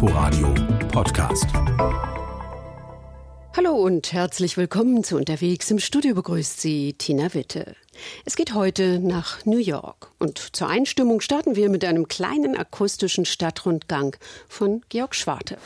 Inforadio Podcast. Hallo und herzlich willkommen zu Unterwegs. Im Studio begrüßt Sie Tina Witte. Es geht heute nach New York und zur Einstimmung starten wir mit einem kleinen akustischen Stadtrundgang von Georg Schwarte.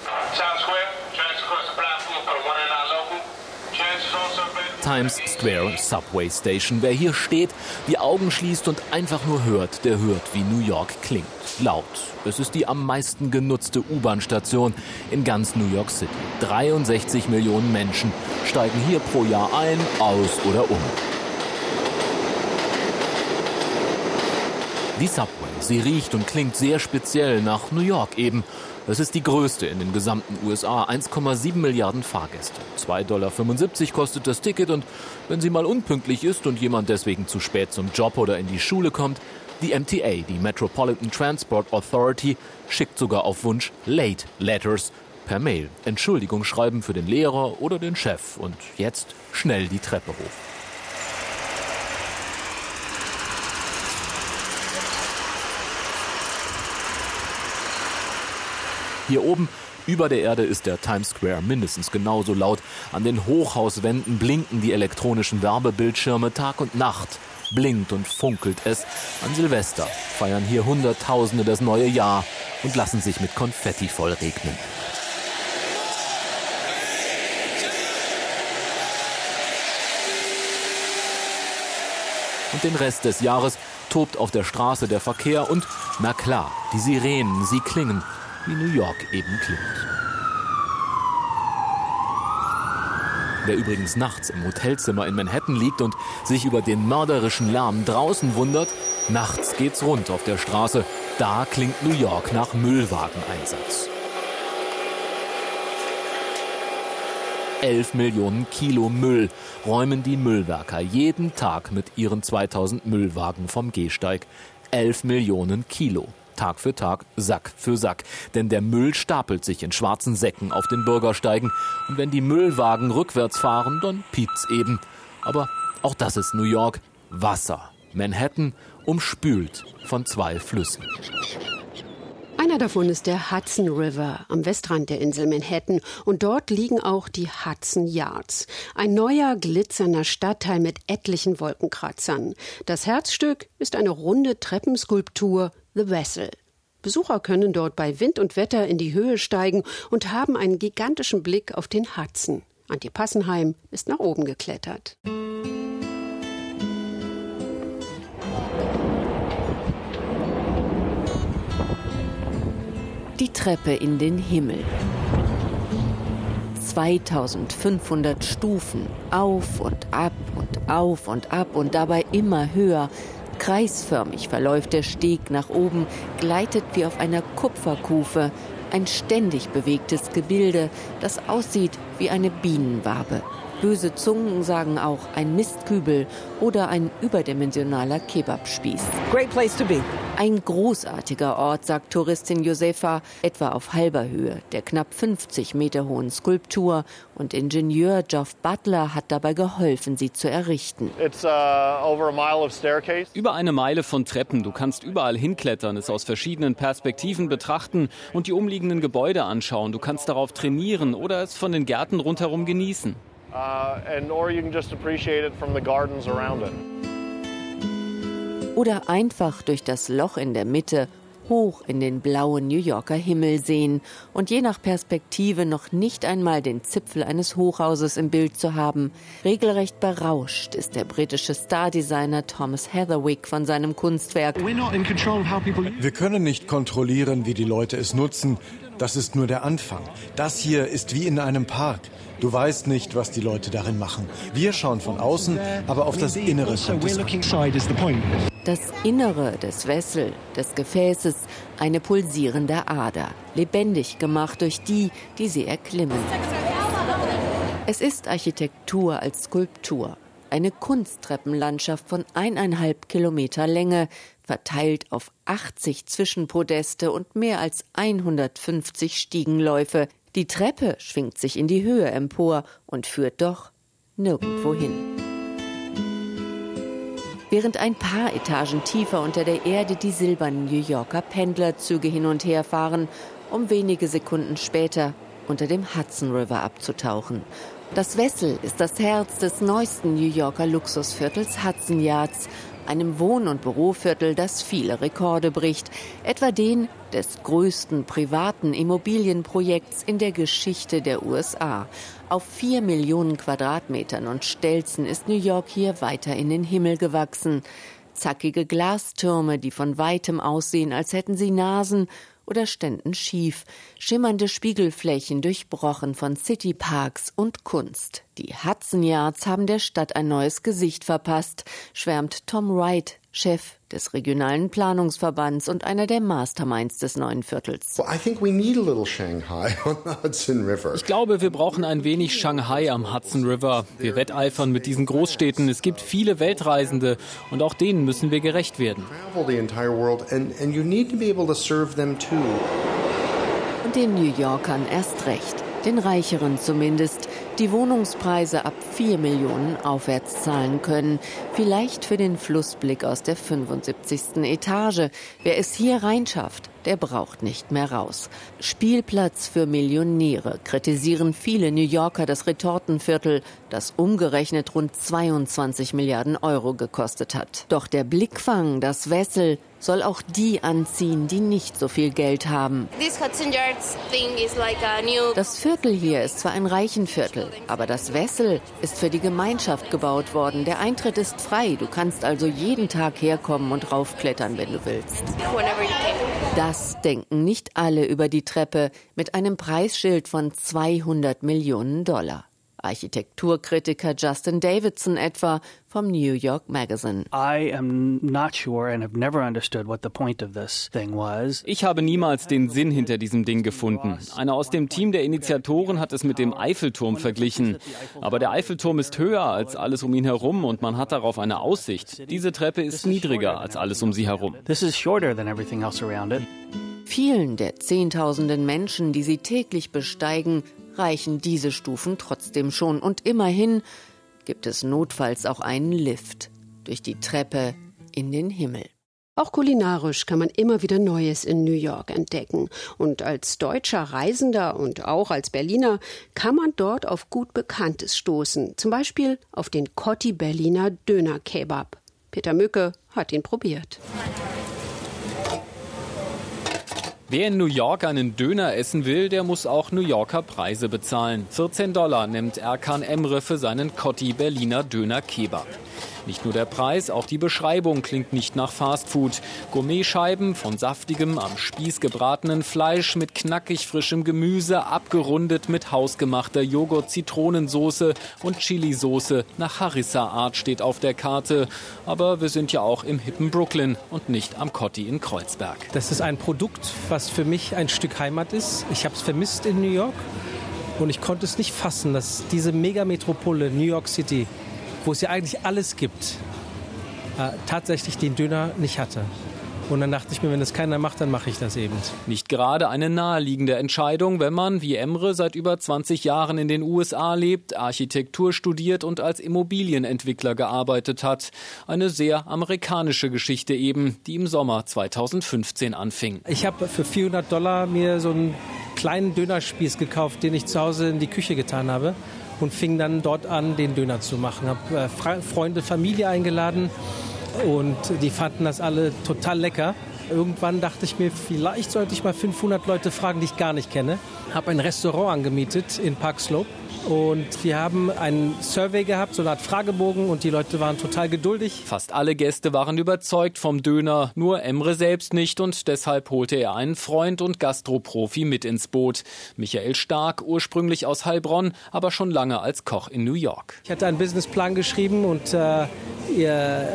Times Square Subway Station. Wer hier steht, die Augen schließt und einfach nur hört, der hört, wie New York klingt. Laut. Es ist die am meisten genutzte U-Bahn-Station in ganz New York City. 63 Millionen Menschen steigen hier pro Jahr ein, aus oder um. Die Subway, sie riecht und klingt sehr speziell nach New York eben. Es ist die größte in den gesamten USA. 1,7 Milliarden Fahrgäste. 2,75 Dollar kostet das Ticket und wenn sie mal unpünktlich ist und jemand deswegen zu spät zum Job oder in die Schule kommt, die MTA, die Metropolitan Transport Authority, schickt sogar auf Wunsch Late Letters per Mail. Entschuldigung schreiben für den Lehrer oder den Chef und jetzt schnell die Treppe hoch. Hier oben über der Erde ist der Times Square mindestens genauso laut. An den Hochhauswänden blinken die elektronischen Werbebildschirme Tag und Nacht. Blinkt und funkelt es. An Silvester feiern hier Hunderttausende das neue Jahr und lassen sich mit Konfetti vollregnen. Und den Rest des Jahres tobt auf der Straße der Verkehr und, na klar, die Sirenen, sie klingen wie New York eben klingt. Wer übrigens nachts im Hotelzimmer in Manhattan liegt und sich über den mörderischen Lärm draußen wundert, nachts geht's rund auf der Straße. Da klingt New York nach Müllwageneinsatz. 11 Millionen Kilo Müll räumen die Müllwerker jeden Tag mit ihren 2000 Müllwagen vom Gehsteig. 11 Millionen Kilo. Tag für Tag, Sack für Sack. Denn der Müll stapelt sich in schwarzen Säcken auf den Bürgersteigen. Und wenn die Müllwagen rückwärts fahren, dann piept's eben. Aber auch das ist New York. Wasser. Manhattan umspült von zwei Flüssen. Einer davon ist der Hudson River am Westrand der Insel Manhattan und dort liegen auch die Hudson Yards, ein neuer glitzernder Stadtteil mit etlichen Wolkenkratzern. Das Herzstück ist eine runde Treppenskulptur The Vessel. Besucher können dort bei Wind und Wetter in die Höhe steigen und haben einen gigantischen Blick auf den Hudson. Antje Passenheim ist nach oben geklettert. Die Treppe in den Himmel. 2500 Stufen, auf und ab und auf und ab und dabei immer höher, Kreisförmig verläuft der Steg nach oben, gleitet wie auf einer Kupferkufe, ein ständig bewegtes Gebilde, das aussieht wie eine Bienenwabe. Böse Zungen sagen auch ein Mistkübel oder ein überdimensionaler Kebabspieß. Great place to be. Ein großartiger Ort, sagt Touristin Josefa, etwa auf halber Höhe der knapp 50 Meter hohen Skulptur. Und Ingenieur Geoff Butler hat dabei geholfen, sie zu errichten. Uh, Über eine Meile von Treppen. Du kannst überall hinklettern, es aus verschiedenen Perspektiven betrachten und die umliegenden Gebäude anschauen. Du kannst darauf trainieren oder es von den Gärten rundherum genießen. Uh, oder einfach durch das Loch in der Mitte hoch in den blauen New Yorker Himmel sehen und je nach Perspektive noch nicht einmal den Zipfel eines Hochhauses im Bild zu haben. Regelrecht berauscht ist der britische Stardesigner Thomas Heatherwick von seinem Kunstwerk. Wir können nicht kontrollieren, wie die Leute es nutzen. Das ist nur der Anfang. Das hier ist wie in einem Park. Du weißt nicht, was die Leute darin machen. Wir schauen von außen, aber auf das Innere kommt es Das Innere des Wessel, des Gefäßes, eine pulsierende Ader, lebendig gemacht durch die, die sie erklimmen. Es ist Architektur als Skulptur, eine Kunsttreppenlandschaft von eineinhalb Kilometer Länge, verteilt auf 80 Zwischenpodeste und mehr als 150 Stiegenläufe, die Treppe schwingt sich in die Höhe empor und führt doch nirgendwo hin. Während ein paar Etagen tiefer unter der Erde die silbernen New Yorker Pendlerzüge hin und her fahren, um wenige Sekunden später unter dem Hudson River abzutauchen. Das Wessel ist das Herz des neuesten New Yorker Luxusviertels Hudson Yards, einem Wohn- und Büroviertel, das viele Rekorde bricht, etwa den des größten privaten Immobilienprojekts in der Geschichte der USA. Auf vier Millionen Quadratmetern und Stelzen ist New York hier weiter in den Himmel gewachsen. Zackige Glastürme, die von weitem aussehen, als hätten sie Nasen oder ständen schief, schimmernde Spiegelflächen durchbrochen von Cityparks und Kunst. Die Hudson Yards haben der Stadt ein neues Gesicht verpasst, schwärmt Tom Wright, Chef des regionalen Planungsverbands und einer der Masterminds des neuen Viertels. Ich glaube, wir brauchen ein wenig Shanghai am Hudson River. Wir wetteifern mit diesen Großstädten. Es gibt viele Weltreisende und auch denen müssen wir gerecht werden. Und den New Yorkern erst recht, den Reicheren zumindest, die Wohnungspreise ab 4 Millionen aufwärts zahlen können. Vielleicht für den Flussblick aus der 75. Etage. Wer es hier reinschafft, der braucht nicht mehr raus. Spielplatz für Millionäre kritisieren viele New Yorker das Retortenviertel, das umgerechnet rund 22 Milliarden Euro gekostet hat. Doch der Blickfang, das Wessel, soll auch die anziehen, die nicht so viel Geld haben. Das Viertel hier ist zwar ein Reichenviertel, aber das Wessel ist für die Gemeinschaft gebaut worden. Der Eintritt ist frei. Du kannst also jeden Tag herkommen und raufklettern, wenn du willst. Das denken nicht alle über die Treppe mit einem Preisschild von 200 Millionen Dollar. Architekturkritiker Justin Davidson etwa vom New York Magazine. Ich habe niemals den Sinn hinter diesem Ding gefunden. Einer aus dem Team der Initiatoren hat es mit dem Eiffelturm verglichen. Aber der Eiffelturm ist höher als alles um ihn herum und man hat darauf eine Aussicht. Diese Treppe ist niedriger als alles um sie herum. Vielen der Zehntausenden Menschen, die sie täglich besteigen, reichen diese Stufen trotzdem schon und immerhin gibt es notfalls auch einen Lift durch die Treppe in den Himmel. Auch kulinarisch kann man immer wieder Neues in New York entdecken. Und als deutscher Reisender und auch als Berliner kann man dort auf gut Bekanntes stoßen. Zum Beispiel auf den Cotti Berliner Döner Kebab. Peter Mücke hat ihn probiert. Wer in New York einen Döner essen will, der muss auch New Yorker Preise bezahlen. 14 Dollar nimmt Erkan Emre für seinen Cotti Berliner Döner Kebab. Nicht nur der Preis, auch die Beschreibung klingt nicht nach Fastfood. Gourmetscheiben von saftigem, am Spieß gebratenen Fleisch mit knackig frischem Gemüse, abgerundet mit hausgemachter Joghurt-Zitronensoße und Chili-Soße nach Harissa-Art steht auf der Karte. Aber wir sind ja auch im hippen Brooklyn und nicht am Cotti in Kreuzberg. Das ist ein Produkt, was für mich ein Stück Heimat ist. Ich habe es vermisst in New York. Und ich konnte es nicht fassen, dass diese Megametropole New York City wo es ja eigentlich alles gibt, äh, tatsächlich den Döner nicht hatte. Und dann dachte ich mir, wenn das keiner macht, dann mache ich das eben. Nicht gerade eine naheliegende Entscheidung, wenn man, wie Emre, seit über 20 Jahren in den USA lebt, Architektur studiert und als Immobilienentwickler gearbeitet hat. Eine sehr amerikanische Geschichte eben, die im Sommer 2015 anfing. Ich habe für 400 Dollar mir so einen kleinen Dönerspieß gekauft, den ich zu Hause in die Küche getan habe und fing dann dort an, den Döner zu machen. Habe äh, Freunde, Familie eingeladen und die fanden das alle total lecker. Irgendwann dachte ich mir, vielleicht sollte ich mal 500 Leute fragen, die ich gar nicht kenne. Habe ein Restaurant angemietet in Park Slope und wir haben einen Survey gehabt, so eine Art Fragebogen und die Leute waren total geduldig. Fast alle Gäste waren überzeugt vom Döner, nur Emre selbst nicht und deshalb holte er einen Freund und Gastroprofi mit ins Boot. Michael Stark, ursprünglich aus Heilbronn, aber schon lange als Koch in New York. Ich hatte einen Businessplan geschrieben und, äh,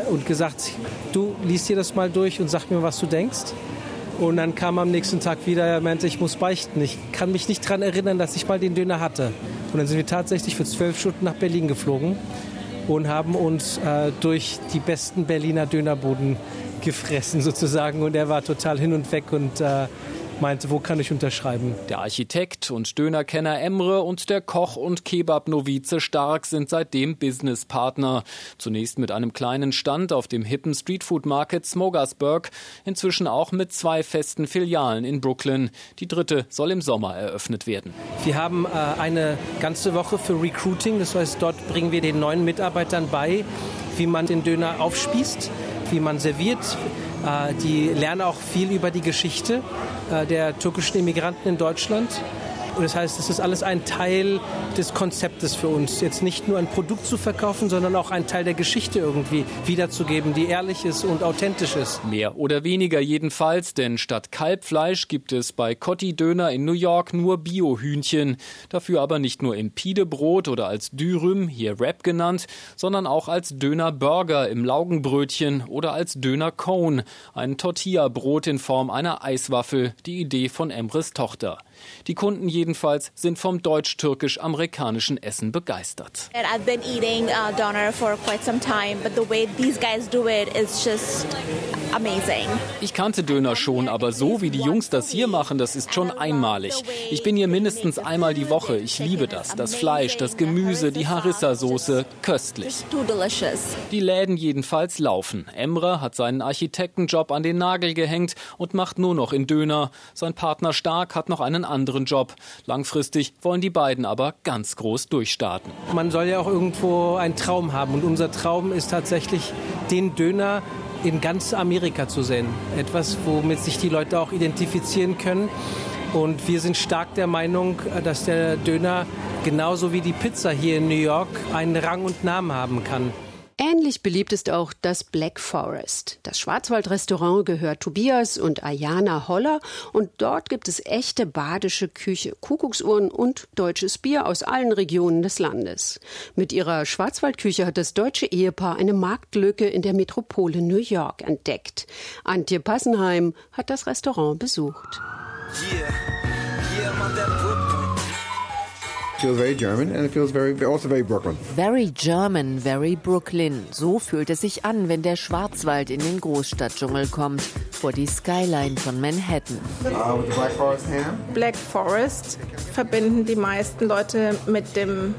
und gesagt, du liest dir das mal durch und sag mir, was du denkst. Und dann kam am nächsten Tag wieder, er meinte, ich muss beichten. Ich kann mich nicht daran erinnern, dass ich mal den Döner hatte. Und dann sind wir tatsächlich für zwölf Stunden nach Berlin geflogen und haben uns äh, durch die besten Berliner Dönerboden gefressen sozusagen. Und er war total hin und weg und äh, meinte, wo kann ich unterschreiben. Der Architekt und Dönerkenner Emre und der Koch und Kebab-Novize Stark sind seitdem Businesspartner. Zunächst mit einem kleinen Stand auf dem hippen Streetfood-Market Smogersburg, inzwischen auch mit zwei festen Filialen in Brooklyn. Die dritte soll im Sommer eröffnet werden. Wir haben äh, eine ganze Woche für Recruiting, das heißt, dort bringen wir den neuen Mitarbeitern bei, wie man den Döner aufspießt, wie man serviert. Äh, die lernen auch viel über die Geschichte äh, der türkischen Immigranten in Deutschland. Und das heißt, es ist alles ein Teil des Konzeptes für uns. Jetzt nicht nur ein Produkt zu verkaufen, sondern auch ein Teil der Geschichte irgendwie wiederzugeben, die ehrlich ist und authentisch ist. Mehr oder weniger jedenfalls, denn statt Kalbfleisch gibt es bei Cotti Döner in New York nur Biohühnchen. Dafür aber nicht nur im Pidebrot oder als Dürüm, hier Wrap genannt, sondern auch als Döner-Burger im Laugenbrötchen oder als Döner-Cone, ein Tortilla-Brot in Form einer Eiswaffel, die Idee von Emres Tochter. Die Kunden jedenfalls sind vom deutsch-türkisch-amerikanischen Essen begeistert. Eating uh, time. Ich kannte Döner schon, aber so wie die Jungs das hier machen, das ist schon einmalig. Ich bin hier mindestens einmal die Woche. Ich liebe das. Das Fleisch, das Gemüse, die Harissa-Soße, köstlich. Die Läden jedenfalls laufen. Emre hat seinen Architektenjob an den Nagel gehängt und macht nur noch in Döner. Sein Partner Stark hat noch einen anderen Job. Langfristig wollen die beiden aber ganz groß durchstarten. Man soll ja auch irgendwo einen Traum haben und unser Traum ist tatsächlich den Döner in ganz Amerika zu sehen. Etwas, womit sich die Leute auch identifizieren können. Und wir sind stark der Meinung, dass der Döner genauso wie die Pizza hier in New York einen Rang und Namen haben kann. Ähnlich beliebt ist auch das Black Forest. Das Schwarzwaldrestaurant gehört Tobias und Ayana Holler und dort gibt es echte badische Küche, Kuckucksuhren und deutsches Bier aus allen Regionen des Landes. Mit ihrer Schwarzwaldküche hat das deutsche Ehepaar eine Marktlücke in der Metropole New York entdeckt. Antje Passenheim hat das Restaurant besucht. Yeah. Yeah, feels very German and it feels very, also very Brooklyn. Very German, very Brooklyn. So fühlt es sich an, wenn der Schwarzwald in den Großstadtdschungel kommt, vor die Skyline von Manhattan. Uh, Black Forest ham? Black Forest verbinden die meisten Leute mit dem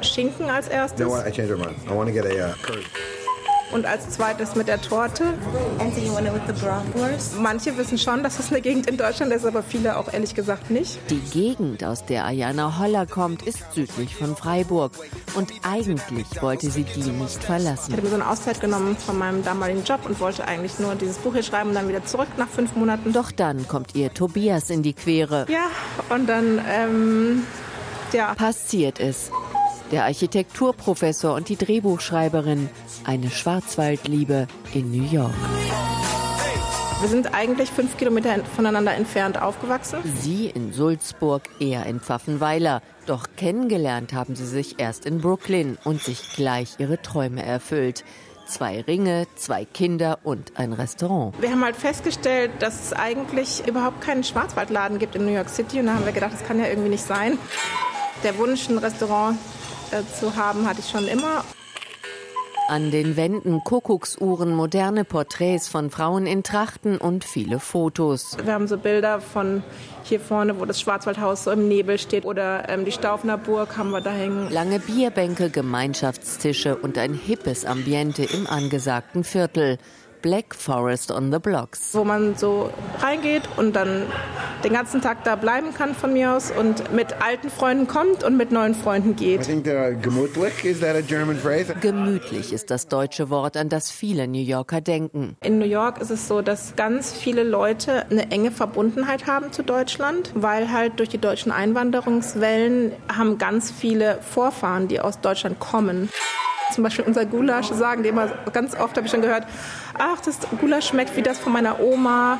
Schinken als erstes. No, I changed my mind. I want to get a uh, curry und als zweites mit der Torte. Manche wissen schon, dass es eine Gegend in Deutschland ist, aber viele auch ehrlich gesagt nicht. Die Gegend, aus der Ayana Holler kommt, ist südlich von Freiburg. Und eigentlich wollte sie die nicht verlassen. Ich hatte mir so eine Auszeit genommen von meinem damaligen Job und wollte eigentlich nur dieses Buch hier schreiben und dann wieder zurück nach fünf Monaten. Doch dann kommt ihr Tobias in die Quere. Ja, und dann, ähm, ja. Passiert es der Architekturprofessor und die Drehbuchschreiberin. Eine Schwarzwaldliebe in New York. Wir sind eigentlich fünf Kilometer voneinander entfernt aufgewachsen. Sie in Sulzburg, er in Pfaffenweiler. Doch kennengelernt haben sie sich erst in Brooklyn und sich gleich ihre Träume erfüllt. Zwei Ringe, zwei Kinder und ein Restaurant. Wir haben halt festgestellt, dass es eigentlich überhaupt keinen Schwarzwaldladen gibt in New York City. Und da haben wir gedacht, das kann ja irgendwie nicht sein. Der Wunsch, ein Restaurant äh, zu haben, hatte ich schon immer. An den Wänden Kuckucksuhren, moderne Porträts von Frauen in Trachten und viele Fotos. Wir haben so Bilder von hier vorne, wo das Schwarzwaldhaus so im Nebel steht oder ähm, die Staufner Burg haben wir da hängen. Lange Bierbänke, Gemeinschaftstische und ein hippes Ambiente im angesagten Viertel. Black Forest on the Blocks. Wo man so reingeht und dann den ganzen Tag da bleiben kann von mir aus und mit alten Freunden kommt und mit neuen Freunden geht. gemütlich, is that a German phrase? Gemütlich ist das deutsche Wort, an das viele New Yorker denken. In New York ist es so, dass ganz viele Leute eine enge Verbundenheit haben zu Deutschland, weil halt durch die deutschen Einwanderungswellen haben ganz viele Vorfahren, die aus Deutschland kommen zum Beispiel unser Gulasch sagen die immer ganz oft, habe ich schon gehört, ach, das Gulasch schmeckt wie das von meiner Oma.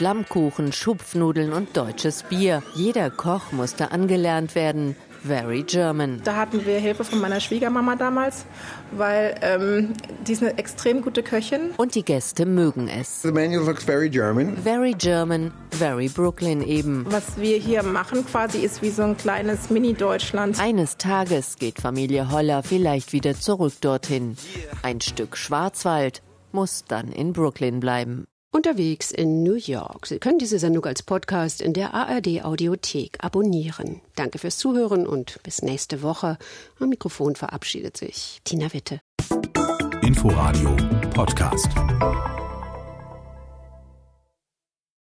Flammkuchen, Schupfnudeln und deutsches Bier. Jeder Koch musste angelernt werden. Very German. Da hatten wir Hilfe von meiner Schwiegermama damals, weil ähm, die ist eine extrem gute Köchin. Und die Gäste mögen es. The menu looks very German. Very German, very Brooklyn eben. Was wir hier machen quasi ist wie so ein kleines Mini-Deutschland. Eines Tages geht Familie Holler vielleicht wieder zurück dorthin. Ein Stück Schwarzwald muss dann in Brooklyn bleiben. Unterwegs in New York. Sie können diese Sendung als Podcast in der ARD Audiothek abonnieren. Danke fürs Zuhören und bis nächste Woche. Am Mikrofon verabschiedet sich Tina Witte. Inforadio Podcast.